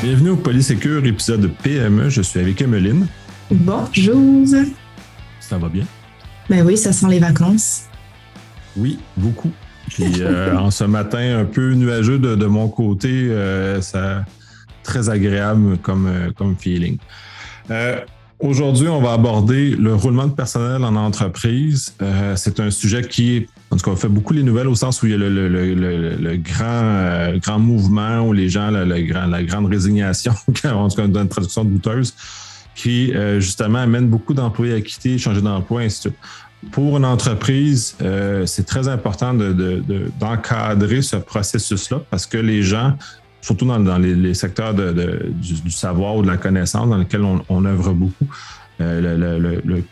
Bienvenue au Polysécure, épisode PME. Je suis avec Emeline. Bonjour. Ça va bien? Ben oui, ça sent les vacances. Oui, beaucoup. Puis euh, en ce matin un peu nuageux de, mon côté, euh, ça très agréable comme, euh, comme feeling. Aujourd'hui, on va aborder le roulement de personnel en entreprise. c'est un sujet qui, en tout cas, fait beaucoup les nouvelles au sens où il y a le, grand, grand mouvement où les gens, la grande résignation, en tout cas, une traduction douteuse, qui justement amène beaucoup d'employés à quitter, changer d'emploi, ainsi de suite. Pour une entreprise, euh, c'est très important d'encadrer de, ce processus-là parce que les gens, surtout dans, les, secteurs du, savoir ou de la connaissance dans lesquels on, œuvre beaucoup, euh, le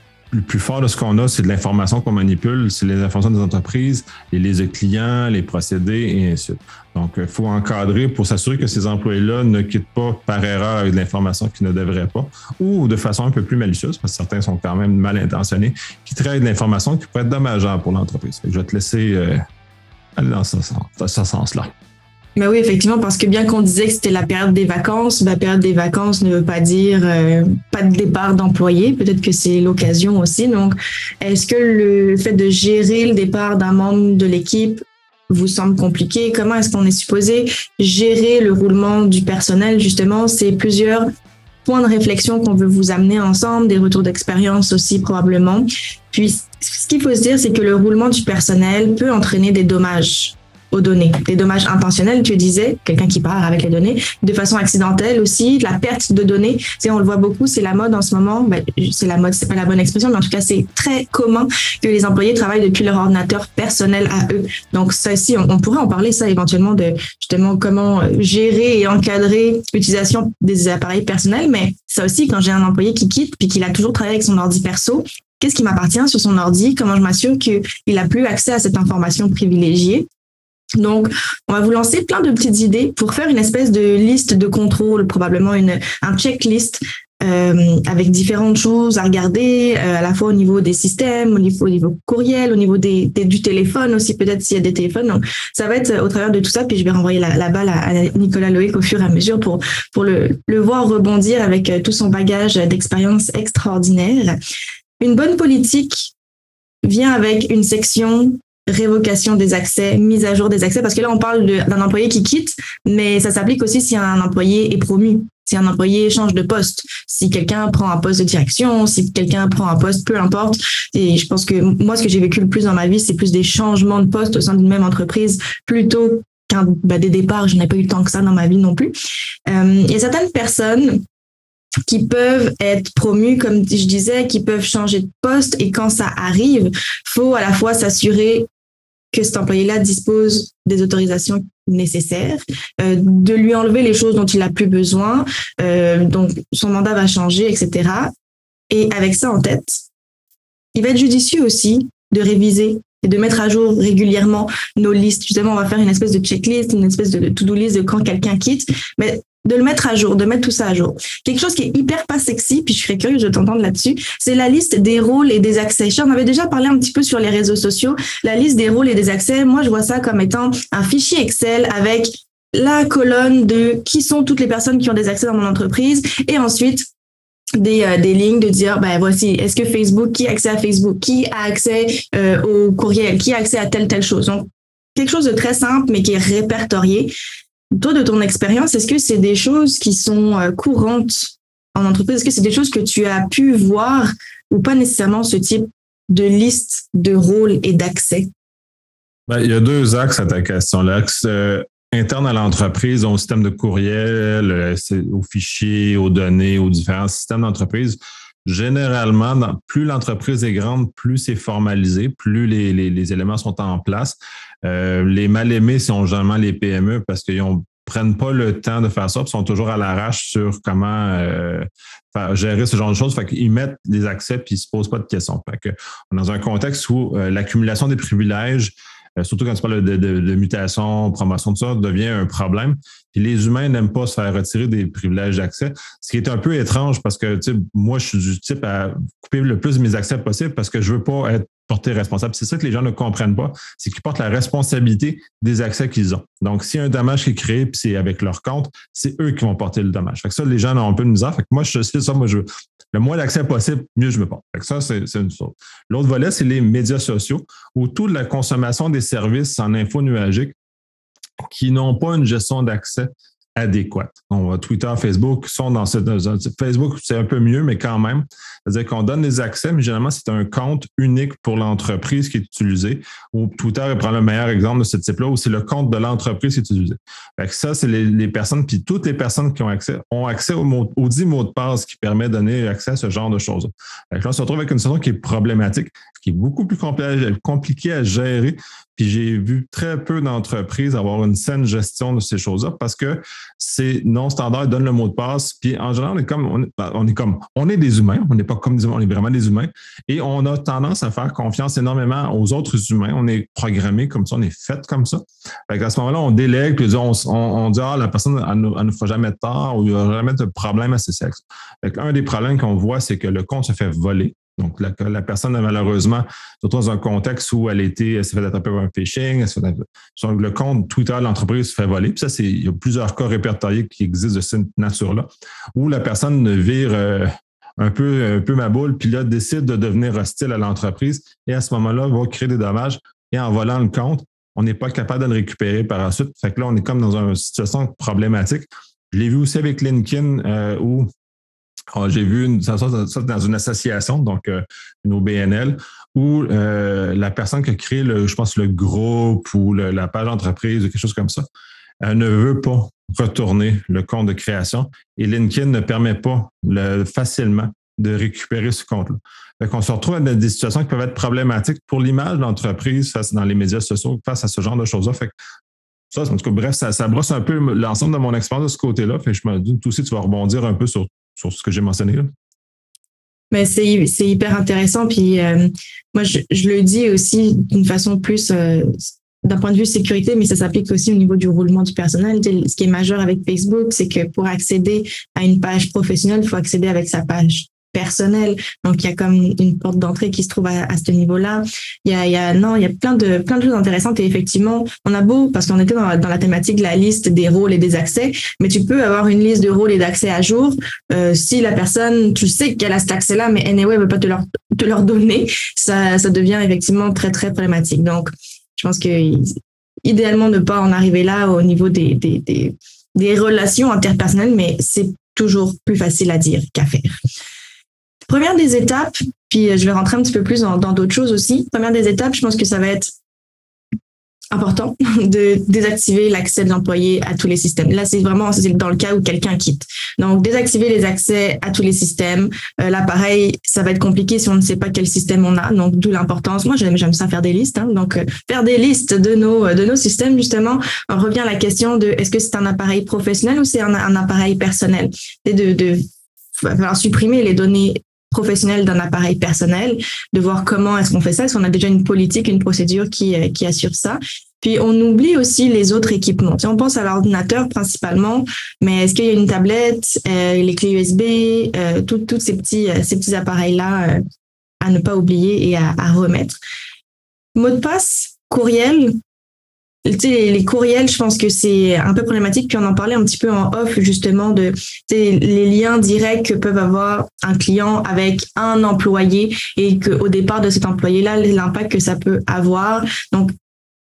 plus fort de ce qu'on a, c'est de l'information qu'on manipule, c'est les informations des entreprises, les listes de clients, les procédés et ainsi de suite. Donc, il faut encadrer pour s'assurer que ces employés-là ne quittent pas par erreur avec de l'information qu'ils ne devraient pas ou de façon un peu plus malicieuse, parce que certains sont quand même mal intentionnés, qui traitent de l'information qui pourrait être dommageable pour l'entreprise. Je vais te laisser euh, aller dans ce, ce sens-là. Mais oui, effectivement, parce que bien qu'on disait que c'était la période des vacances, la période des vacances ne veut pas dire euh, pas de départ d'employés. Peut-être que c'est l'occasion aussi. Donc, est-ce que le fait de gérer le départ d'un membre de l'équipe vous semble compliqué? Comment est-ce qu'on est supposé gérer le roulement du personnel? Justement, c'est plusieurs points de réflexion qu'on veut vous amener ensemble, des retours d'expérience aussi probablement. Puis, ce qu'il faut se dire, c'est que le roulement du personnel peut entraîner des dommages aux données. Des dommages intentionnels, tu disais, quelqu'un qui part avec les données, de façon accidentelle aussi, la perte de données. On le voit beaucoup, c'est la mode en ce moment. Ben, c'est la mode, c'est pas la bonne expression, mais en tout cas, c'est très commun que les employés travaillent depuis leur ordinateur personnel à eux. Donc ça aussi, on, pourrait en parler ça éventuellement de justement comment gérer et encadrer l'utilisation des appareils personnels, mais ça aussi, quand j'ai un employé qui quitte puis qu'il a toujours travaillé avec son ordi perso, qu'est-ce qui m'appartient sur son ordi, comment je m'assure qu'il a plus accès à cette information privilégiée? Donc, on va vous lancer plein de petites idées pour faire une espèce de liste de contrôle, probablement une, un checklist euh, avec différentes choses à regarder, euh, à la fois au niveau des systèmes, au niveau, au niveau courriel, au niveau des, du téléphone aussi, peut-être s'il y a des téléphones. Donc, ça va être au travers de tout ça, puis je vais renvoyer la, balle à, Nicolas Loïc au fur et à mesure pour, pour le, le voir rebondir avec euh, tout son bagage d'expérience extraordinaire. Une bonne politique vient avec une section révocation des accès, mise à jour des accès, parce que là, on parle d'un employé qui quitte, mais ça s'applique aussi si un employé est promu, si un employé change de poste, si quelqu'un prend un poste de direction, si quelqu'un prend un poste, peu importe. Et je pense que moi, ce que j'ai vécu le plus dans ma vie, c'est plus des changements de poste au sein d'une même entreprise plutôt qu'un bah, des départs. Je n'ai pas eu temps que ça dans ma vie non plus. Euh, il y a certaines personnes qui peuvent être promus, comme je disais, qui peuvent changer de poste. Et quand ça arrive, faut à la fois s'assurer que cet employé-là dispose des autorisations nécessaires, euh, de lui enlever les choses dont il n'a plus besoin, euh, donc son mandat va changer, etc. Et avec ça en tête, il va être judicieux aussi de réviser et de mettre à jour régulièrement nos listes. Justement, on va faire une espèce de checklist, une espèce de to-do list de quand quelqu'un quitte, mais de le mettre à jour, de mettre tout ça à jour. Quelque chose qui est hyper pas sexy, puis je serais curieuse de t'entendre là-dessus, c'est la liste des rôles et des accès. J'en avais déjà parlé un petit peu sur les réseaux sociaux. La liste des rôles et des accès, moi, je vois ça comme étant un fichier Excel avec la colonne de qui sont toutes les personnes qui ont des accès dans mon entreprise et ensuite des, euh, des lignes de dire ben voici est-ce que Facebook qui a accès à Facebook qui a accès euh, au courriel qui a accès à telle telle chose? Donc quelque chose de très simple mais qui est répertorié toi, de ton expérience, est-ce que c'est des choses qui sont euh, courantes en entreprise? Est-ce que c'est des choses que tu as pu voir ou pas nécessairement ce type de liste de rôles et d'accès? Ben, il y a deux axes à ta question. L'axe euh, interne à l'entreprise, au système de courriel, euh, aux fichiers, aux données, aux différents systèmes d'entreprise. Généralement, plus l'entreprise est grande, plus c'est formalisé, plus les, les, éléments sont en place. Euh, les mal-aimés sont généralement les PME parce qu'ils ne prennent pas le temps de faire ça, ils sont toujours à l'arrache sur comment euh, gérer ce genre de choses. Fait qu'ils mettent des accès puis ils ne se posent pas de questions. Fait que, dans un contexte où euh, l'accumulation des privilèges, surtout quand tu parles de, mutation, promotion, tout ça, devient un problème. Puis les humains n'aiment pas se faire retirer des privilèges d'accès, ce qui est un peu étrange parce que moi, je suis du type à couper le plus de mes accès possible parce que je veux pas être porter responsable. C'est ça que les gens ne comprennent pas, c'est qu'ils portent la responsabilité des accès qu'ils ont. Donc, s'il y a un dommage qui est créé, puis c'est avec leur compte, c'est eux qui vont porter le dommage. Fait que ça, les gens ont un peu de misère. Fait que moi, je sais ça, moi, je le moins d'accès possible, mieux je me porte. Ça, c'est une chose. L'autre volet, c'est les médias sociaux, où toute la consommation des services en info nuagique qui n'ont pas une gestion d'accès adéquate. On Twitter, Facebook sont dans cette Facebook, c'est un peu mieux, mais quand même. C'est-à-dire qu'on donne les accès, mais généralement, c'est un compte unique pour l'entreprise qui est utilisé. Ou Twitter prend le meilleur exemple de ce type-là, où c'est le compte de l'entreprise qui est utilisé. Fait ça, c'est les, personnes, puis toutes les personnes qui ont accès ont accès au, mot, au 10 mots de passe qui permet de donner accès à ce genre de choses. là, on se retrouve avec une situation qui est problématique, qui est beaucoup plus compliquée à gérer puis j'ai vu très peu d'entreprises avoir une saine gestion de ces choses-là parce que c'est non standard, ils donnent le mot de passe. Puis en général, on est comme, on est, ben, comme, on est des humains, on n'est pas comme des humains, on est vraiment des humains. Et on a tendance à faire confiance énormément aux autres humains. On est programmé comme ça, on est fait comme ça. Fait à ce moment-là, on délègue, puis on, on, dit, ah, la personne, elle ne nous fera jamais de tort ou il n'y aura jamais de problème à sexe. Fait un des problèmes qu'on voit, c'est que le compte se fait voler. Donc, la, personne, malheureusement, surtout dans un contexte où elle était, elle s'est fait attraper par un phishing, le compte Twitter de l'entreprise se fait voler. Puis ça, il y a plusieurs cas répertoriés qui existent de cette nature-là, où la personne vire euh, un peu, un peu ma boule, puis là, décide de devenir hostile à l'entreprise et à ce moment-là, va créer des dommages et en volant le compte, on n'est pas capable de le récupérer par la suite. Fait que là, on est comme dans une situation problématique. Je l'ai vu aussi avec LinkedIn euh, où j'ai vu une, ça, dans une association, donc euh, une OBNL, où euh, la personne qui a créé, le, je pense, le groupe ou la page d'entreprise ou quelque chose comme ça, elle ne veut pas retourner le compte de création et LinkedIn ne permet pas le, facilement de récupérer ce compte-là. Fait qu'on se retrouve dans des situations qui peuvent être problématiques pour l'image d'entreprise face dans les médias sociaux face à ce genre de choses-là. Fait que ça, en tout cas, bref, ça, ça brosse un peu l'ensemble de mon expérience de ce côté-là. Fait que je me dis, aussi, tu vas rebondir un peu sur sur ce que j'ai mentionné là. Mais c'est, hyper intéressant. Puis euh, moi, je, le dis aussi d'une façon plus euh, d'un point de vue sécurité, mais ça s'applique aussi au niveau du roulement du personnel. Ce qui est majeur avec Facebook, c'est que pour accéder à une page professionnelle, il faut accéder avec sa page personnel. Donc, il y a comme une porte d'entrée qui se trouve à, ce niveau-là. Il y a, non, il y a plein de, plein de choses intéressantes. Et effectivement, on a beau, parce qu'on était dans la, thématique la liste des rôles et des accès, mais tu peux avoir une liste de rôles et d'accès à jour. Euh, si la personne, tu sais qu'elle a cet accès-là, mais anyway, ne veut pas te leur, te leur donner, ça, ça devient effectivement très, très problématique. Donc, je pense que idéalement ne pas en arriver là au niveau des, des, des relations interpersonnelles, mais c'est toujours plus facile à dire qu'à faire. Première des étapes, puis je vais rentrer un petit peu plus dans d'autres choses aussi. Première des étapes, je pense que ça va être important de désactiver l'accès de l'employé à tous les systèmes. Là, c'est vraiment dans le cas où quelqu'un quitte. Donc, désactiver les accès à tous les systèmes. Euh, là, pareil, ça va être compliqué si on ne sait pas quel système on a. Donc, d'où l'importance. Moi, j'aime ça faire des listes. Hein. Donc, euh, faire des listes de nos de nos systèmes, justement, revient à la question de est-ce que c'est un appareil professionnel ou c'est un, appareil personnel? Et de, de falloir supprimer les données professionnel d'un appareil personnel, de voir comment est-ce qu'on fait ça, est-ce qu'on a déjà une politique, une procédure qui, euh, qui assure ça. Puis on oublie aussi les autres équipements. Si on pense à l'ordinateur principalement, mais est-ce qu'il y a une tablette, euh, les clés USB, euh, tous ces petits, ces petits appareils-là à ne pas oublier et à, à remettre? Mot de passe, courriel, les courriels, je pense que c'est un peu problématique. Puis on en parlait un petit peu en off, justement, de les liens directs que peuvent avoir un client avec un employé et qu'au départ de cet employé-là, l'impact que ça peut avoir. Donc,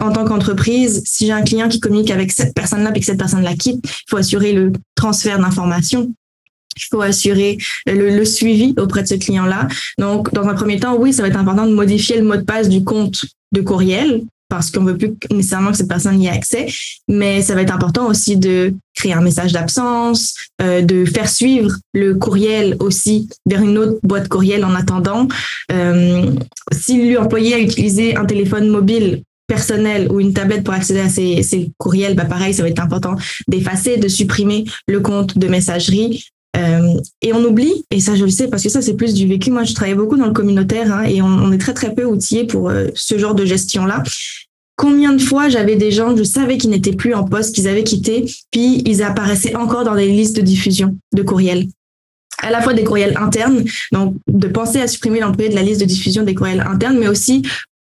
en tant qu'entreprise, si j'ai un client qui communique avec cette personne-là et que cette personne-là quitte, il faut assurer le transfert d'informations. Il faut assurer le, le, suivi auprès de ce client-là. Donc, dans un premier temps, oui, ça va être important de modifier le mot de passe du compte de courriel parce qu'on veut plus nécessairement que cette personne y ait accès. Mais ça va être important aussi de créer un message d'absence, euh, de faire suivre le courriel aussi vers une autre boîte courriel en attendant. Euh, si l'employé a utilisé un téléphone mobile personnel ou une tablette pour accéder à ces courriels, bah pareil, ça va être important d'effacer, de supprimer le compte de messagerie euh, et on oublie, et ça je le sais parce que ça c'est plus du vécu. Moi je travaille beaucoup dans le communautaire hein, et on, est très très peu outillés pour euh, ce genre de gestion-là. Combien de fois j'avais des gens, je savais qu'ils n'étaient plus en poste, qu'ils avaient quitté, puis ils apparaissaient encore dans les listes de diffusion de courriels. à la fois des courriels internes, donc de penser à supprimer l'employé de la liste de diffusion des courriels internes, mais aussi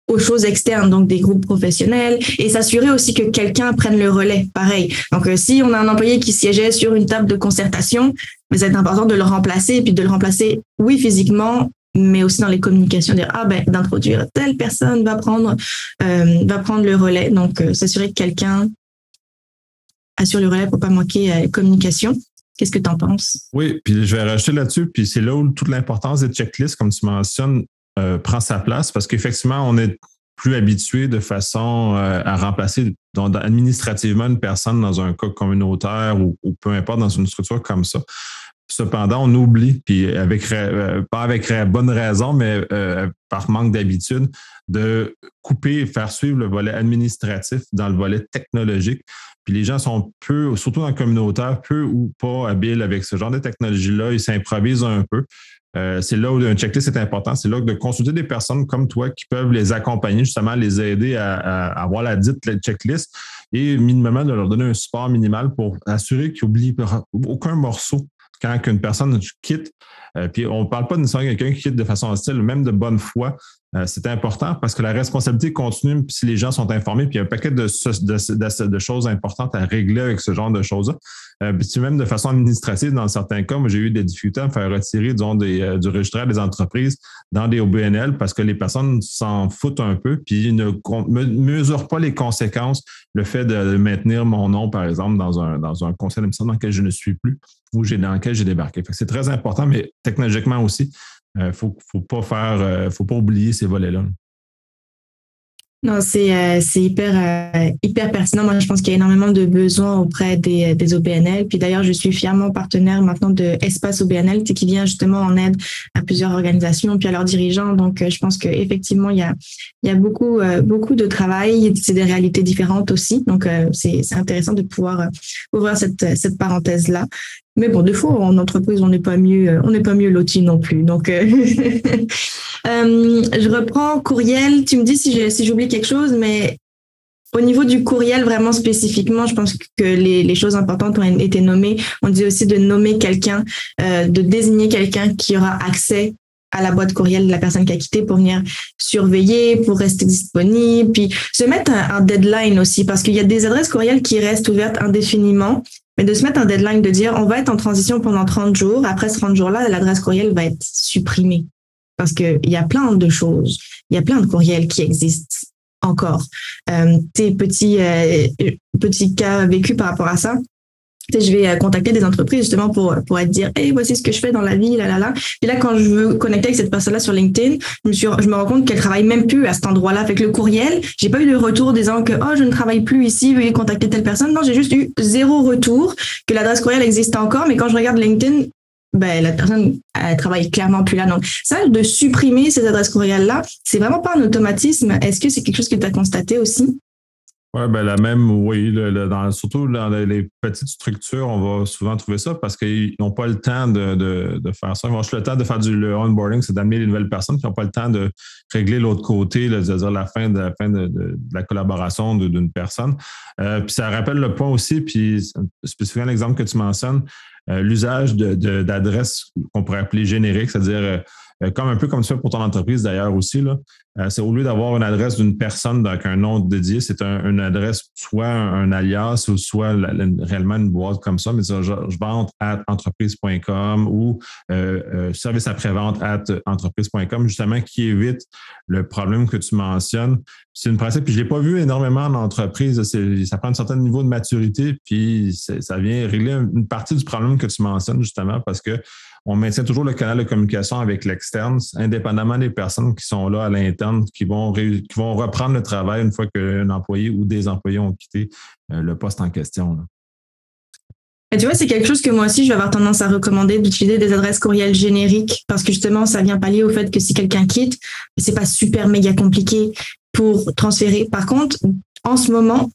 aux choses externes, donc des groupes professionnels, et s'assurer aussi que quelqu'un prenne le relais, pareil. Donc, euh, si on a un employé qui siégeait sur une table de concertation, c'est important de le remplacer, puis de le remplacer, oui, physiquement, mais aussi dans les communications, dire ah ben d'introduire telle personne va prendre euh, va prendre le relais. Donc, euh, s'assurer que quelqu'un assure le relais pour pas manquer euh, communication. Qu'est-ce que tu en penses? Oui, puis je vais rajouter là-dessus, puis c'est là où toute l'importance des checklists, comme tu mentionnes, euh, prend sa place parce qu'effectivement, on est plus habitué de façon euh, à remplacer administrativement une personne dans un cas communautaire ou, peu importe dans une structure comme ça. Cependant, on oublie, puis avec euh, pas avec bonne raison, mais par manque d'habitude, de couper et faire suivre le volet administratif dans le volet technologique. Puis les gens sont peu, surtout dans le communautaire, peu ou pas habiles avec ce genre de technologie-là. Ils s'improvisent un peu. Euh, c'est là où un checklist est important. C'est là de consulter des personnes comme toi qui peuvent les accompagner, justement, les aider à, avoir la dite checklist et minimum de leur donner un support minimal pour assurer qu'ils n'oublient aucun morceau quand une personne quitte. Euh, puis on ne parle pas nécessairement de quelqu'un qui quitte de façon hostile, même de bonne foi. Euh, c'est important parce que la responsabilité continue si les gens sont informés, puis il y a un paquet de, choses importantes à régler avec ce genre de choses-là. Euh, puis même de façon administrative, dans certains cas, moi j'ai eu des difficultés à me faire retirer du registre des entreprises dans des OBNL parce que les personnes s'en foutent un peu, puis ne mesurent pas les conséquences, le fait de maintenir mon nom, par exemple, dans un, dans un conseil d'administration dans lequel je ne suis plus ou dans lequel j'ai débarqué. C'est très important, mais technologiquement aussi, il euh, ne faut, pas euh, faut pas oublier ces volets-là. Non, c'est euh, hyper pertinent. Moi, je pense qu'il y a énormément de besoins auprès des, OBNL. Puis d'ailleurs, je suis fièrement partenaire maintenant de Espace OBNL, qui vient justement en aide à plusieurs organisations puis à leurs dirigeants. Donc, je pense qu'effectivement, il y a il y a beaucoup beaucoup de travail. C'est des réalités différentes aussi. Donc, c'est intéressant de pouvoir ouvrir cette cette parenthèse là. Mais bon, des fois, en entreprise, on n'est pas mieux, euh, on n'est pas mieux loti non plus. Donc, euh, euh, je reprends courriel. Tu me dis si si j'oublie quelque chose, mais au niveau du courriel, vraiment spécifiquement, je pense que les, les, choses importantes ont été nommées. On dit aussi de nommer quelqu'un, de désigner quelqu'un qui aura accès à la boîte courriel de la personne qui a quitté pour venir surveiller, pour rester disponible, puis se mettre un, un deadline aussi, parce qu'il y a des adresses courriel qui restent ouvertes indéfiniment mais de se mettre un deadline, de dire on va être en transition pendant 30 jours. Après ce 30 jours-là, l'adresse courriel va être supprimée. Parce qu'il y a plein de choses. Il y a plein de courriels qui existent encore. Euh, tes petits, euh, petits cas vécus par rapport à ça, je vais euh, contacter des entreprises justement pour, pour être dire, hey, voici ce que je fais dans la vie, là, là, là. Puis là, quand je veux connecter avec cette personne-là sur LinkedIn, je me, suis, je me rends compte qu'elle travaille même plus à cet endroit-là. Avec le courriel, j'ai pas eu de retour disant que, oh, je ne travaille plus ici, veuillez contacter telle personne. Non, j'ai juste eu zéro retour, que l'adresse courriel existe encore, mais quand je regarde LinkedIn, ben, la personne elle travaille clairement plus là. Donc, ça, de supprimer ces adresses courriels-là, c'est vraiment pas un automatisme. Est-ce que c'est quelque chose que tu as constaté aussi? Oui, ben la même, oui. dans, surtout dans les, petites structures, on va souvent trouver ça parce qu'ils n'ont pas le temps de, de, faire ça. Ils vont juste le temps de faire du le onboarding, c'est d'amener les nouvelles personnes qui n'ont pas le temps de régler l'autre côté, c'est-à-dire la fin de la fin de, la collaboration d'une personne. Euh, puis ça rappelle le point aussi, puis spécifiquement l'exemple que tu mentionnes, euh, l'usage d'adresses qu'on pourrait appeler génériques, c'est-à-dire euh, comme un peu comme tu fais pour ton entreprise d'ailleurs aussi, là, euh, c'est au lieu d'avoir une adresse d'une personne avec un nom dédié, c'est une adresse soit un, alias ou soit réellement une boîte comme ça, mais je, je vente at entreprise.com ou euh, euh, service après-vente at entreprise.com, justement, qui évite le problème que tu mentionnes. C'est une pratique, puis je ne l'ai pas vu énormément en entreprise. Ça prend un certain niveau de maturité, puis ça vient régler une partie du problème que tu mentionnes, justement, parce que on maintient toujours le canal de communication avec l'externe, indépendamment des personnes qui sont là à l'interne, qui vont, qui vont reprendre le travail une fois qu'un employé ou des employés ont quitté euh, le poste en question. tu vois, c'est quelque chose que moi aussi, je vais avoir tendance à recommander d'utiliser des adresses courriels génériques parce que justement, ça vient pallier au fait que si quelqu'un quitte, c'est pas super méga compliqué pour transférer. Par contre, en ce moment,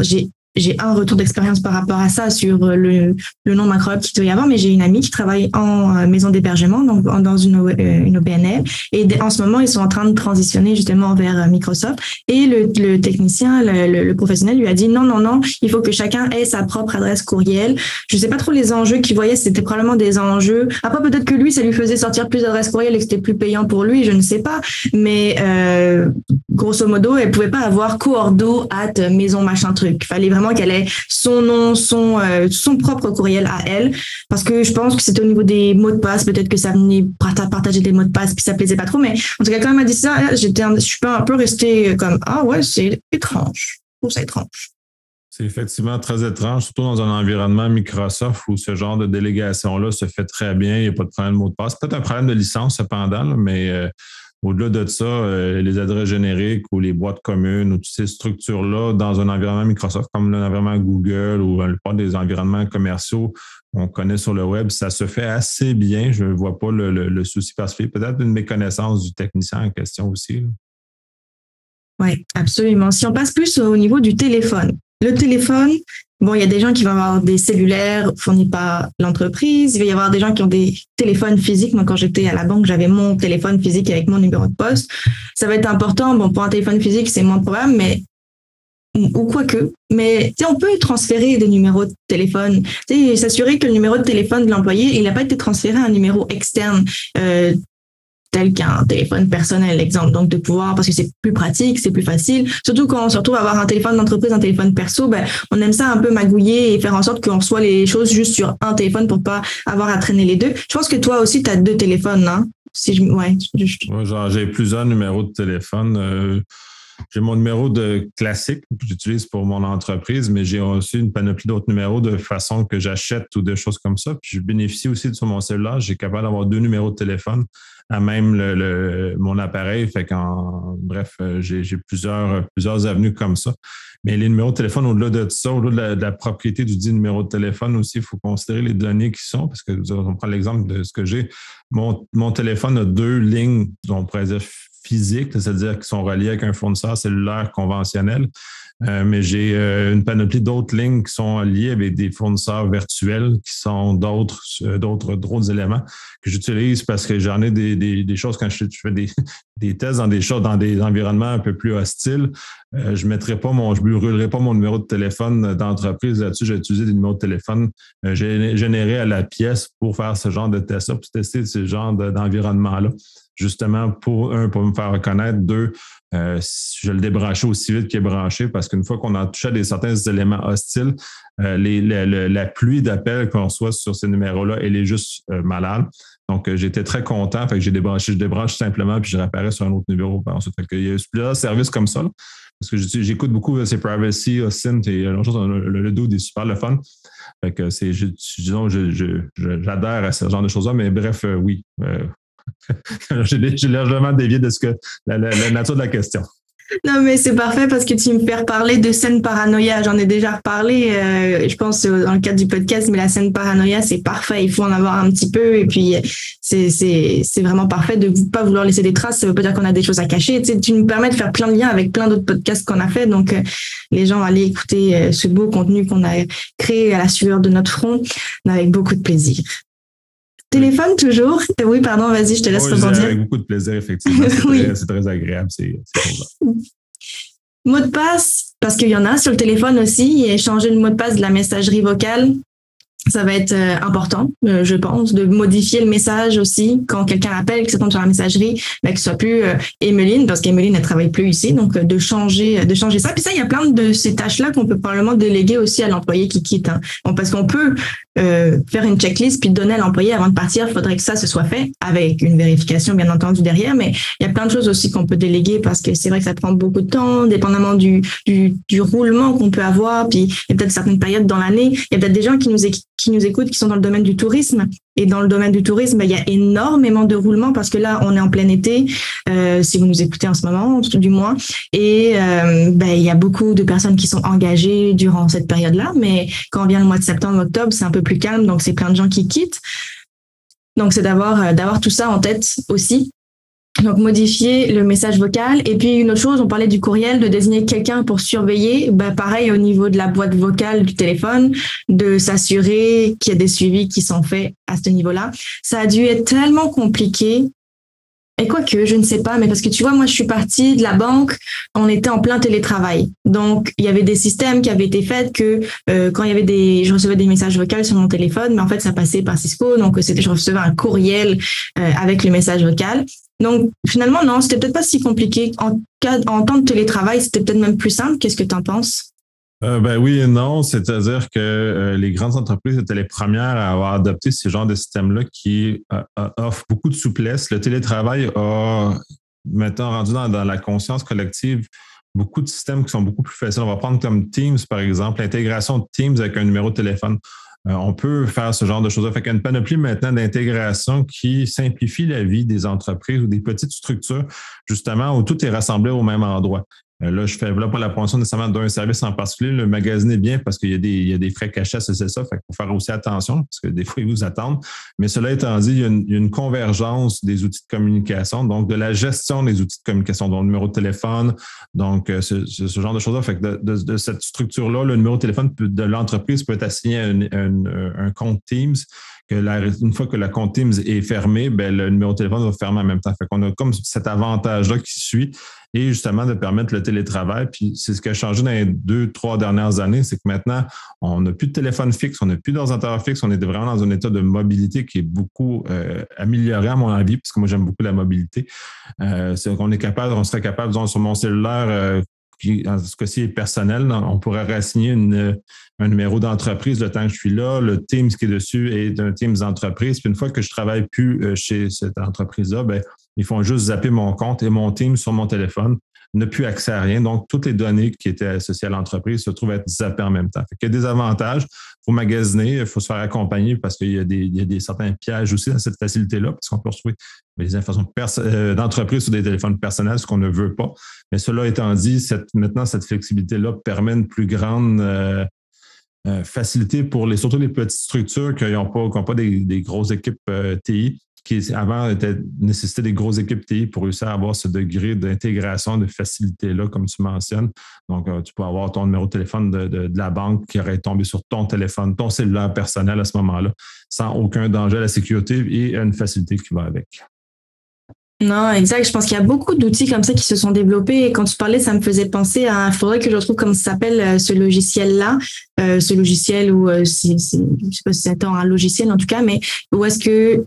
j'ai j'ai un retour d'expérience par rapport à ça sur le, le nombre incroyable qu'il doit y avoir, mais j'ai une amie qui travaille en euh, maison d'hébergement, donc dans une, euh, une OBNL, et en ce moment, ils sont en train de transitionner justement vers euh, Microsoft. Et le, technicien, le, professionnel lui a dit non, non, non, il faut que chacun ait sa propre adresse courriel. Je sais pas trop les enjeux qu'il voyait, c'était probablement des enjeux. Après, peut-être que lui, ça lui faisait sortir plus d'adresses courriel et que c'était plus payant pour lui, je ne sais pas. Mais euh, grosso modo, elle pouvait pas avoir coordo at maison machin truc. Fallait vraiment qu'elle ait son nom, son, son propre courriel à elle, parce que je pense que c'était au niveau des mots de passe, peut-être que ça venait partager des mots de passe, puis ça plaisait pas trop. Mais en tout cas, quand elle m'a dit ça, j'étais, je suis un peu restée comme ah ouais, c'est étrange. Je trouve ça étrange. C'est effectivement très étrange, surtout dans un environnement Microsoft où ce genre de délégation-là se fait très bien. Il n'y a pas de problème de mot de passe. Peut-être un problème de licence, cependant, mais euh, au-delà de ça, euh, les adresses génériques ou les boîtes communes ou toutes ces structures-là dans un environnement Microsoft comme l'environnement Google ou plupart des environnements commerciaux qu'on connaît sur le web, ça se fait assez bien. Je ne vois pas le, souci particulier. Peut-être une méconnaissance du technicien en question aussi. Oui, absolument. Si on passe plus au niveau du téléphone, le téléphone, Bon, il y a des gens qui vont avoir des cellulaires fournis par l'entreprise. Il va y avoir des gens qui ont des téléphones physiques. Moi, quand j'étais à la banque, j'avais mon téléphone physique avec mon numéro de poste. Ça va être important. Bon, pour un téléphone physique, c'est moins de problème, mais ou quoi que. Mais on peut transférer des numéros de téléphone. S'assurer que le numéro de téléphone de l'employé, il n'a pas été transféré à un numéro externe. Euh, tel qu'un téléphone personnel, exemple. Donc, de pouvoir, parce que c'est plus pratique, c'est plus facile. Surtout quand on se retrouve à avoir un téléphone d'entreprise, un téléphone perso, ben, on aime ça un peu magouiller et faire en sorte qu'on soit les choses juste sur un téléphone pour pas avoir à traîner les deux. Je pense que toi aussi, tu as deux téléphones, hein? Si je, ouais. j'ai plusieurs numéros de téléphone. Euh, j'ai mon numéro de classique que j'utilise pour mon entreprise, mais j'ai aussi une panoplie d'autres numéros de façon que j'achète ou de choses comme ça. Puis je bénéficie aussi de sur mon cellulaire. J'ai capable d'avoir deux numéros de téléphone à même le, mon appareil. Fait qu'en bref, euh, j'ai plusieurs, plusieurs avenues comme ça. Mais les numéros de téléphone, au-delà de ça, au-delà de, la, propriété du dit numéro de téléphone aussi, il faut considérer les données qui sont, parce que on prend l'exemple de ce que j'ai. Mon, mon téléphone a deux lignes, on pourrait dire physiques, c'est-à-dire qui sont reliées avec un fournisseur cellulaire conventionnel. Euh, mais j'ai euh, une panoplie d'autres lignes qui sont liées avec des fournisseurs virtuels qui sont d'autres euh, d'autres éléments que j'utilise parce que j'en ai des, des, des, choses quand je, fais des, des tests dans des choses dans des environnements un peu plus hostiles. je mettrai pas mon je brûlerai pas mon numéro de téléphone d'entreprise là-dessus. J'ai utilisé des numéros de téléphone générés à la pièce pour faire ce genre de test-là, pour tester ce genre d'environnement-là justement pour, un, pour me faire reconnaître, deux, euh, je le débrancher aussi vite qu'il est branché parce qu'une fois qu'on a touché à des, certains éléments hostiles, euh, la pluie d'appels qu'on reçoit sur ces numéros-là, elle est juste euh, malade. Donc, j'étais très content. Fait que j'ai débranché, je débranche simplement puis je réapparais sur un autre numéro. Ensuite, fait il y a plusieurs services comme ça. parce que j'écoute beaucoup ces Privacy, Synth et le, le, le, est super le fun. Fait que c'est, disons, j'adhère à ce genre de choses-là. Mais bref, oui, J'ai légèrement dévié de ce que la, nature de la question. Non, mais c'est parfait parce que tu me fais parler de scène paranoïa. J'en ai déjà reparlé, euh, je pense, dans le cadre du podcast, mais la scène paranoïa, c'est parfait. Il faut en avoir un petit peu. Et puis, c'est vraiment parfait de ne pas vouloir laisser des traces. Ça veut pas dire qu'on a des choses à cacher. Tu, nous permets de faire plein de liens avec plein d'autres podcasts qu'on a fait. Donc, euh, les gens allaient écouter euh, ce beau contenu qu'on a créé à la sueur de notre front avec beaucoup de plaisir. Téléphone toujours? Oui, pardon, vas-y, je te laisse oui, Avec beaucoup de plaisir, effectivement. C'est très, agréable. C'est Mot de passe, parce qu'il y en a sur le téléphone aussi, et changer le mot de passe de la messagerie vocale ça va être euh, important, euh, je pense, de modifier le message aussi quand quelqu'un appelle, que ça tombe sur la messagerie, mais que ce soit plus euh, Emeline, parce qu'Emeline ne travaille plus ici, donc de changer, de changer ça. Puis ça, il y a plein de ces tâches-là qu'on peut probablement déléguer aussi à l'employé qui quitte. Hein. parce qu'on peut faire une checklist puis donner à l'employé avant de partir. Il faudrait que ça se soit fait avec une vérification bien entendu derrière, mais il y a plein de choses aussi qu'on peut déléguer parce que c'est vrai que ça prend beaucoup de temps, dépendamment du du, du roulement qu'on peut avoir. Puis il y a peut-être certaines périodes dans l'année, il y a peut-être des gens qui nous qui nous écoutent, qui sont dans le domaine du tourisme. Et dans le domaine du tourisme, il y a énormément de roulements parce que là, on est en plein été, euh, si vous nous écoutez en ce moment, du moins. Et euh, ben, il y a beaucoup de personnes qui sont engagées durant cette période-là. Mais quand vient le mois de septembre, octobre, c'est un peu plus calme, donc c'est plein de gens qui quittent. Donc c'est d'avoir euh, d'avoir tout ça en tête aussi Donc, modifier le message vocal. Et puis, une autre chose, on parlait du courriel, de désigner quelqu'un pour surveiller. Ben, pareil, au niveau de la boîte vocale du téléphone, de s'assurer qu'il y a des suivis qui sont faits à ce niveau-là. Ça a dû être tellement compliqué et quoique, je ne sais pas, mais parce que tu vois, moi, je suis partie de la banque, on était en plein télétravail. Donc, il y avait des systèmes qui avaient été faits que euh, quand il y avait des, je recevais des messages vocaux sur mon téléphone, mais en fait, ça passait par Cisco, donc je recevais un courriel euh, avec le message vocal. Donc, finalement, non, c'était peut-être pas si compliqué. En cas, en temps de télétravail, c'était peut-être même plus simple. Qu'est-ce que tu en penses? Euh, ben oui et non, c'est-à-dire que euh, les grandes entreprises étaient les premières à avoir adopté ce genre de système-là qui euh, offre beaucoup de souplesse. Le télétravail a maintenant rendu dans, la conscience collective beaucoup de systèmes qui sont beaucoup plus faciles. On va prendre comme Teams, par exemple, l'intégration de Teams avec un numéro de téléphone. On peut faire ce genre de choses. Fait qu'il y une panoplie maintenant d'intégration qui simplifie la vie des entreprises ou des petites structures, justement, où tout est rassemblé au même endroit. Euh, là, je fais là pas la promotion nécessairement d'un service en particulier. Le magasin est bien parce qu'il y, a des, il y a des frais cachés c'est ça. Fait faut faire aussi attention parce que des fois, ils vous attendent. Mais cela étant dit, il y, a une, convergence des outils de communication, donc de la gestion des outils de communication, dont le numéro de téléphone, donc euh, ce, genre de choses-là. Fait que de, cette structure-là, le numéro de téléphone de l'entreprise peut être assigné à un, compte Teams. Une fois que la compte Teams est fermé, ben, le numéro de téléphone va fermer en même temps. Fait qu'on a comme cet avantage-là qui suit et justement de permettre le télétravail. Puis c'est ce qui a changé dans les deux, trois dernières années, c'est que maintenant, on n'a plus de téléphone fixe, on n'a plus d'ordinateur fixe, on est vraiment dans un état de mobilité qui est beaucoup euh, amélioré à mon avis, parce que moi j'aime beaucoup la mobilité. Euh, c'est qu'on est capable, on serait capable, disons, sur mon cellulaire, euh, en ce cas-ci est personnel, on pourrait rassigner une, un numéro d'entreprise le temps que je suis là. Le Teams qui est dessus est un Teams d'entreprise. Puis une fois que je travaille plus euh, chez cette entreprise-là, ben, ils font juste zapper mon compte et mon Teams sur mon téléphone n'a plus accès à rien. Donc, toutes les données qui étaient associées à l'entreprise se trouvent être zappées en même temps. il y a des avantages. Il faut magasiner, il faut se faire accompagner parce qu'il y a des, certains pièges aussi dans cette facilité-là, parce qu'on peut retrouver des informations euh, d'entreprise sur des téléphones personnels, ce qu'on ne veut pas. Mais cela étant dit, maintenant, cette flexibilité-là permet une plus grande euh, euh, facilité pour les, surtout les petites structures qui n'ont pas des, grosses équipes TI qui avant était, nécessitait des grosses équipes TI pour réussir à avoir ce degré d'intégration, de facilité-là, comme tu mentionnes. Donc, euh, tu peux avoir ton numéro de téléphone de, la banque qui aurait tombé sur ton téléphone, ton cellulaire personnel à ce moment-là, sans aucun danger à la sécurité et une facilité qui va avec. Non, exact. Je pense qu'il y a beaucoup d'outils comme ça qui se sont développés. Et quand tu parlais, ça me faisait penser à, il faudrait que je retrouve comment ça s'appelle euh, ce logiciel-là, euh, ce logiciel si, je sais pas si c'est un logiciel en tout cas, mais où est-ce que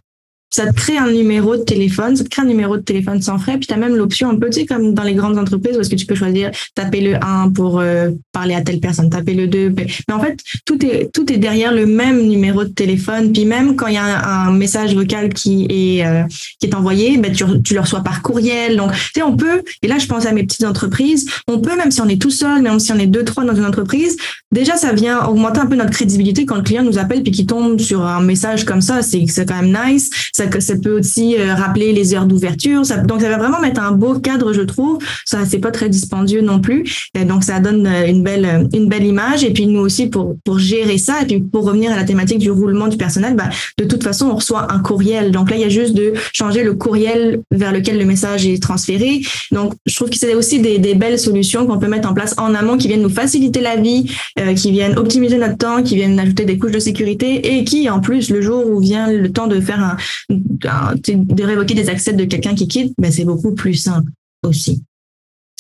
ça te crée un numéro de téléphone, ça te crée un numéro de téléphone sans frais, puis tu as même l'option un peu, tu sais, comme dans les grandes entreprises, où est-ce que tu peux choisir taper le 1 pour euh, parler à telle personne, taper le 2. Mais en fait, tout est, tout est derrière le même numéro de téléphone. Puis même quand il y a un, message vocal qui est, euh, qui est envoyé, ben, tu, tu le reçois par courriel. Donc, tu sais, on peut, et là, je pense à mes petites entreprises, on peut, même si on est tout seul, même si on est deux, trois dans une entreprise, déjà, ça vient augmenter un peu notre crédibilité quand le client nous appelle puis qu'il tombe sur un message comme ça. C'est quand même nice. Ça ça, ça peut aussi euh, rappeler les heures d'ouverture. donc, ça va vraiment mettre un beau cadre, je trouve. Ça, c'est pas très dispendieux non plus. Et donc, ça donne euh, une belle, euh, une belle image. Et puis, nous aussi, pour, pour gérer ça, et puis pour revenir à la thématique du roulement du personnel, bah, de toute façon, on reçoit un courriel. Donc là, il y a juste de changer le courriel vers lequel le message est transféré. Donc, je trouve que c'est aussi des, des belles solutions qu'on peut mettre en place en amont qui viennent nous faciliter la vie, qui viennent optimiser notre temps, qui viennent ajouter des couches de sécurité et qui, en plus, le jour où vient le temps de faire un, de révoquer des accès de quelqu'un qui quitte, mais c'est beaucoup plus simple aussi.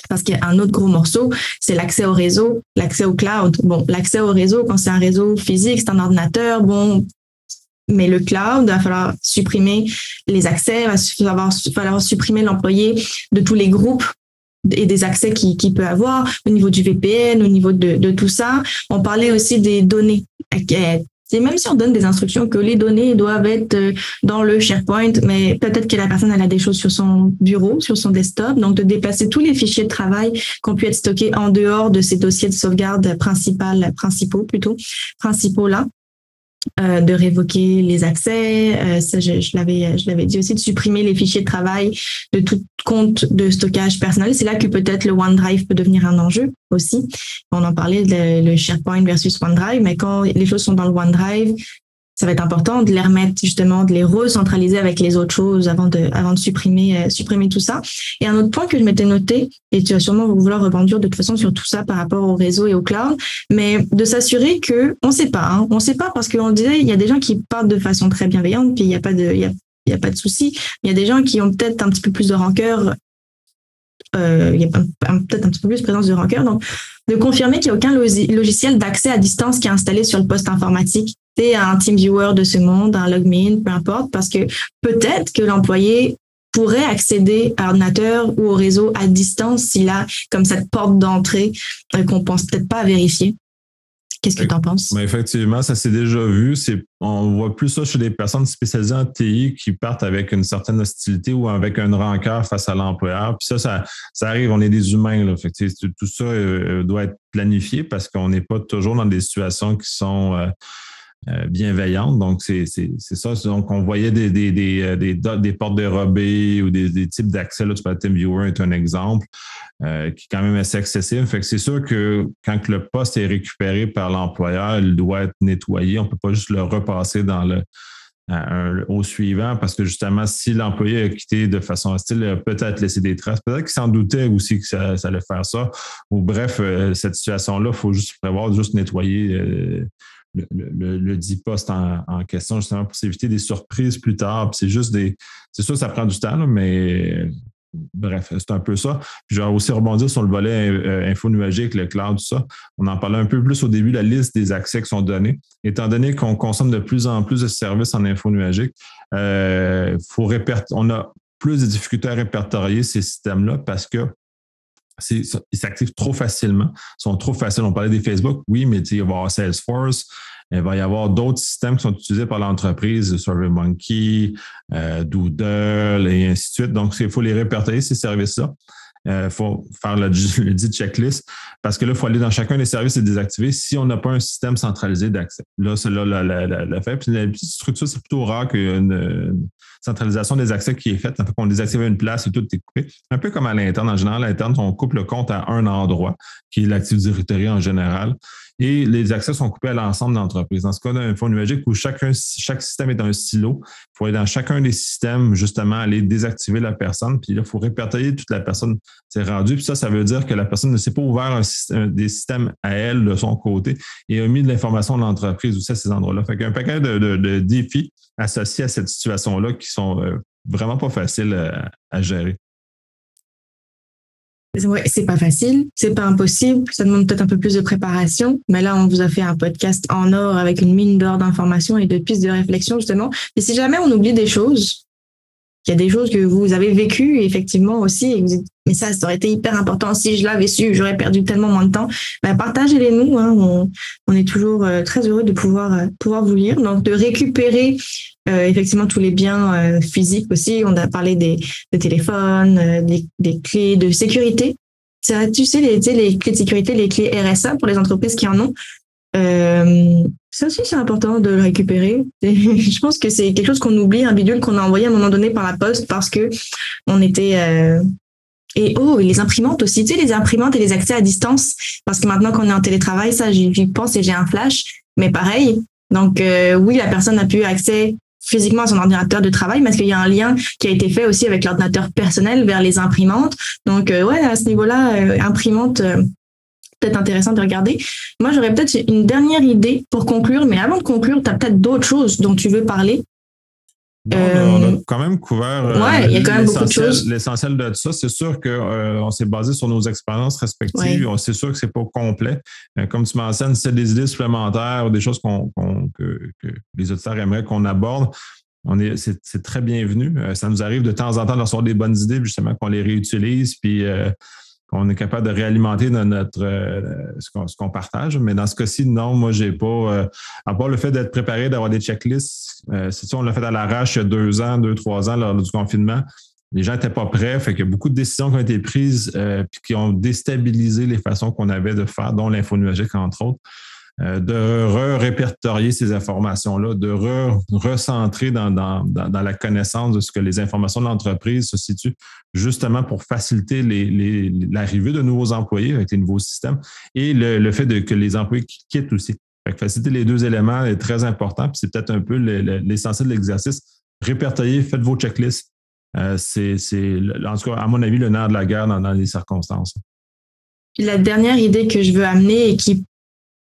Parce qu'il y a un autre gros morceau, c'est l'accès au réseau, l'accès au cloud. Bon, l'accès au réseau, quand c'est un réseau physique, c'est un ordinateur, bon, mais le cloud, il va falloir supprimer les accès, il va falloir, supprimer l'employé de tous les groupes et des accès qu'il qui peut avoir au niveau du VPN, au niveau de, de, tout ça. On parlait aussi des données c'est même si on donne des instructions que les données doivent être euh, dans le SharePoint, mais peut-être que la personne a des choses sur son bureau, sur son desktop, donc de déplacer tous les fichiers de travail qui ont pu être stockés en dehors de ces dossiers de sauvegarde principal, principaux plutôt, principaux là. Euh, de révoquer les accès, euh, ça je, je l'avais je l'avais dit aussi de supprimer les fichiers de travail de tout compte de stockage personnel. C'est là que peut-être le OneDrive peut devenir un enjeu aussi. On en parlait le, le SharePoint versus OneDrive, mais quand les choses sont dans le OneDrive, ça va être important de les remettre justement, de les recentraliser avec les autres choses avant de, euh, supprimer tout ça. Et un autre point que je m'étais noté, et tu vas sûrement vouloir rebondir de toute façon sur tout ça par rapport au réseau et au cloud, mais de s'assurer que on sait pas, hein, on sait pas parce qu'on disait il y a des gens qui partent de façon très bienveillante, puis il n'y a pas de, il souci. Il y a des gens qui ont peut-être un petit peu plus de rancœur euh, il y a peut-être un petit peu plus de présence de rancœur. Donc, de confirmer qu'il n'y a aucun logiciel d'accès à distance qui est installé sur le poste informatique. C'est un TeamViewer de ce monde, un Logmin, peu importe, parce que peut-être que l'employé pourrait accéder à l'ordinateur ou au réseau à distance s'il a comme cette porte d'entrée euh, qu'on pense peut-être pas à vérifier. Qu'est-ce que tu en penses? Effectivement, ça s'est déjà vu. On voit plus ça chez des personnes spécialisées en TI qui partent avec une certaine hostilité ou avec un rancœur face à l'employeur. Puis ça, ça, arrive, on est des humains. Tout ça euh, doit être planifié parce qu'on n'est pas toujours dans des situations qui sont euh, bienveillante. Donc, c'est ça. Donc, on voyait des, des, des, euh, des, portes dérobées ou des, des types d'accès. Là, tu TeamViewer est un exemple euh, qui est quand même assez accessible. Fait que c'est sûr que quand le poste est récupéré par l'employeur, il doit être nettoyé. On ne peut pas juste le repasser dans le au suivant parce que justement, si l'employé a quitté de façon hostile, peut-être laissé des traces. Peut-être qu'il s'en doutait aussi que ça, allait faire ça. Ou bref, cette situation-là, il faut juste prévoir, juste nettoyer le, le, dit poste en, question, justement, pour s'éviter des surprises plus tard. c'est juste des. C'est sûr, ça prend du temps, mais bref, c'est un peu ça. Je vais aussi rebondir sur le volet euh, info nuagique, le cloud, tout ça. On en parlait un peu plus au début, la liste des accès qui sont donnés. Étant donné qu'on consomme de plus en plus de services en info nuagique, euh, faut on a plus de difficultés à répertorier ces systèmes-là parce que ils s'activent trop facilement, ils sont trop faciles. On parlait des Facebook, oui, mais il va y avoir Salesforce, il va y avoir d'autres systèmes qui sont utilisés par l'entreprise, SurveyMonkey, euh, Doodle et ainsi de suite. Donc, il faut les répertorier, ces services-là. Il euh, faut faire le, dit checklist parce que là, il faut aller dans chacun des services et désactiver si on n'a pas un système centralisé d'accès. Là, c'est là le fait. Puis la structure, c'est plutôt rare qu'une centralisation des accès qui est faite. Ça fait qu'on désactive une place et tout est coupé. Un peu comme à l'interne. En général, à l'interne, on coupe le compte à un endroit, qui est l'Active Directory en général et les accès sont coupés à l'ensemble de l'entreprise. Dans ce cas d'un fonds numérique où chaque système est un silo, il faut aller dans chacun des systèmes, justement, aller désactiver la personne, puis là, il faut répertorier toute la personne c'est rendu. Puis ça, ça veut dire que la personne ne s'est pas ouvert des systèmes à elle de son côté et a mis de l'information de l'entreprise aussi à ces endroits-là. Fait qu'il y a un paquet de, défis associés à cette situation-là qui sont euh, vraiment pas faciles à gérer. Ouais, c'est pas facile, c'est pas impossible, ça demande peut-être un peu plus de préparation, mais là, on vous a fait un podcast en or avec une mine d'or d'informations et de pistes de réflexion, justement. Et si jamais on oublie des choses, il y a des choses que vous avez vécues effectivement aussi, mais ça, ça aurait été hyper important. Si je l'avais su, j'aurais perdu tellement moins de temps. Ben, partagez-les nous. Hein. On, est toujours euh, très heureux de pouvoir, euh, pouvoir vous lire. Donc, de récupérer euh, effectivement tous les biens physiques aussi. On a parlé des, téléphones, des, clés de sécurité. Tu sais, les clés de sécurité, les clés RSA pour les entreprises qui en ont. Ça aussi, c'est important de le récupérer. je pense que c'est quelque chose qu'on oublie, un bidule qu'on a envoyé à un moment donné par la poste parce que on était et oh, les imprimantes aussi, tu sais, les imprimantes et les accès à distance. Parce que maintenant qu'on est en télétravail, ça, j'y pense et j'ai un flash. Mais pareil. Donc, oui, la personne a pu accès physiquement à son ordinateur de travail, parce qu'il y a un lien qui a été fait aussi avec l'ordinateur personnel vers les imprimantes. Donc, euh, ouais, à ce niveau-là, euh, imprimante, euh, peut-être intéressant de regarder. Moi, j'aurais peut-être une dernière idée pour conclure, mais avant de conclure, tu as peut-être d'autres choses dont tu veux parler on, a, euh, quand même couvert euh, y a quand même beaucoup de choses. l'essentiel de ça. C'est sûr qu'on euh, s'est basé sur nos expériences respectives. C'est sûr que c'est pas complet. comme tu mentionnes, c'est des idées supplémentaires, des choses qu'on, que, les auditeurs aimeraient qu'on aborde. On est, c'est, très bienvenu. ça nous arrive de temps en temps de recevoir des bonnes idées, justement, qu'on les réutilise. Puis qu'on est capable de réalimenter notre euh, ce qu'on partage. Mais dans ce cas-ci, non, moi, j'ai pas, euh, à part le fait d'être préparé, d'avoir des checklists, euh, c'est ça, on l'a fait à l'arrache il y a deux ans, deux, trois ans, lors du confinement. Les gens n'étaient pas prêts, fait qu'il y a beaucoup de décisions qui ont été prises puis qui ont déstabilisé les façons qu'on avait de faire, dont l'info nuagique, entre autres. Euh, de re-répertorier ces informations-là, de recentrer dans, dans, dans, la connaissance de ce que les informations de l'entreprise se situent, justement pour faciliter l'arrivée de nouveaux employés avec les nouveaux systèmes et le, le fait de, que les employés quittent aussi. faciliter les deux éléments est très important. Puis c'est peut-être un peu l'essentiel de l'exercice. Répertoriez, faites vos checklists. Euh, c'est, en tout cas, à mon avis, le nerf de la guerre dans, les circonstances. La dernière idée que je veux amener et qui,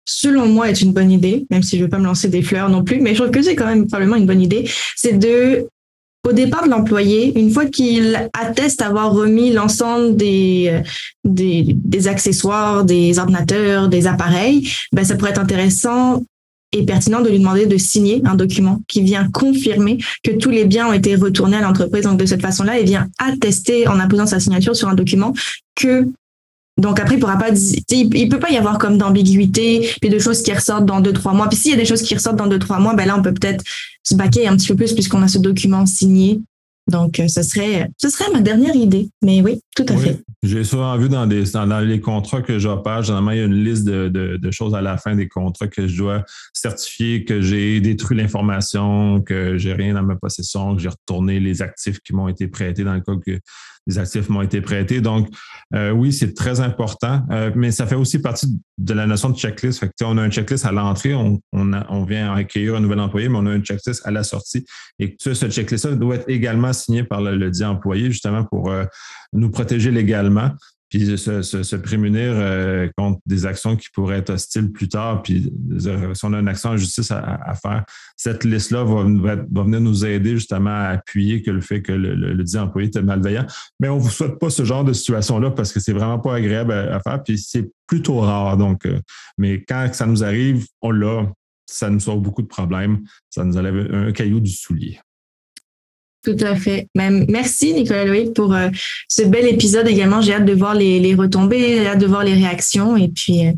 selon moi, est une bonne idée, même si je ne veux pas me lancer des fleurs non plus, mais je trouve que c'est quand même probablement une bonne idée, c'est de au départ de l'employé, une fois qu'il atteste avoir remis l'ensemble des, des, accessoires, des ordinateurs, des appareils, ben ça pourrait être intéressant et pertinent de lui demander de signer un document qui vient confirmer que tous les biens ont été retournés à l'entreprise. Donc de cette façon-là, il vient attester en imposant sa signature sur un document que donc après, il pourra pas, il peut pas y avoir comme d'ambiguïté, puis de choses qui ressortent dans deux trois mois. Puis s'il y a des choses qui ressortent dans deux trois mois, ben là on peut peut-être se baquer un petit peu plus puisqu'on a ce document signé. Donc ce serait, ce serait ma dernière idée. Mais oui, tout à fait. J'ai souvent vu dans, des, dans les contrats que j'opère, généralement, il y a une liste de, de, choses à la fin des contrats que je dois certifier que j'ai détruit l'information, que j'ai rien dans ma possession, que j'ai retourné les actifs qui m'ont été prêtés dans le cas que les actifs m'ont été prêtés. Donc, euh, oui, c'est très important, euh, mais ça fait aussi partie de la notion de checklist. Fait que, on a un checklist à l'entrée, on, on, on, vient accueillir un nouvel employé, mais on a un checklist à la sortie. Et ce, ce checklist-là doit être également signé par le, le dit employé, justement, pour euh, nous protéger légalement puis se, prémunir euh, contre des actions qui pourraient être hostiles plus tard. Puis si on a une action en justice à, faire, cette liste-là va, venir nous aider justement à appuyer que le fait que le, le, dit employé était malveillant. Mais on ne vous souhaite pas ce genre de situation-là parce que c'est vraiment pas agréable à, faire. Puis c'est plutôt rare. Donc, euh, mais quand ça nous arrive, on l'a. Ça nous sauve beaucoup de problèmes. Ça nous enlève un caillou du soulier. Tout à fait. Même, merci Nicolas Loïc pour euh, ce bel épisode également. J'ai hâte de voir les, les retombées, j'ai hâte de voir les réactions et puis. Euh,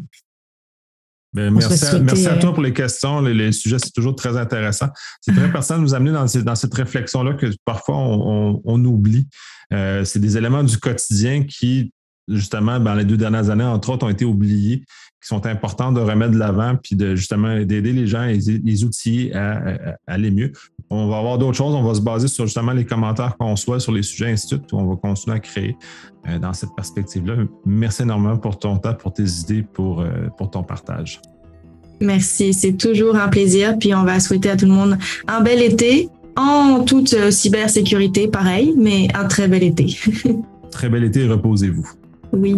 ben, merci, à, merci à, toi euh, pour les questions. Les, sujets, c'est toujours très intéressant. C'est très pertinent de nous amener dans, dans cette réflexion-là que parfois on, on, oublie. c'est des éléments du quotidien qui, justement, dans les deux dernières années, entre autres, ont été oubliés qui sont importants de remettre de l'avant, puis de justement d'aider les gens et les outils à, aller mieux. On va avoir d'autres choses, on va se baser sur justement les commentaires qu'on soit sur les sujets instituts, on va continuer à créer euh, dans cette perspective-là. Merci énormément pour ton temps, pour tes idées, pour, euh, pour ton partage. Merci, c'est toujours un plaisir. Puis on va souhaiter à tout le monde un bel été en toute euh, cybersécurité, pareil, mais un très bel été. très bel été, reposez-vous. Oui.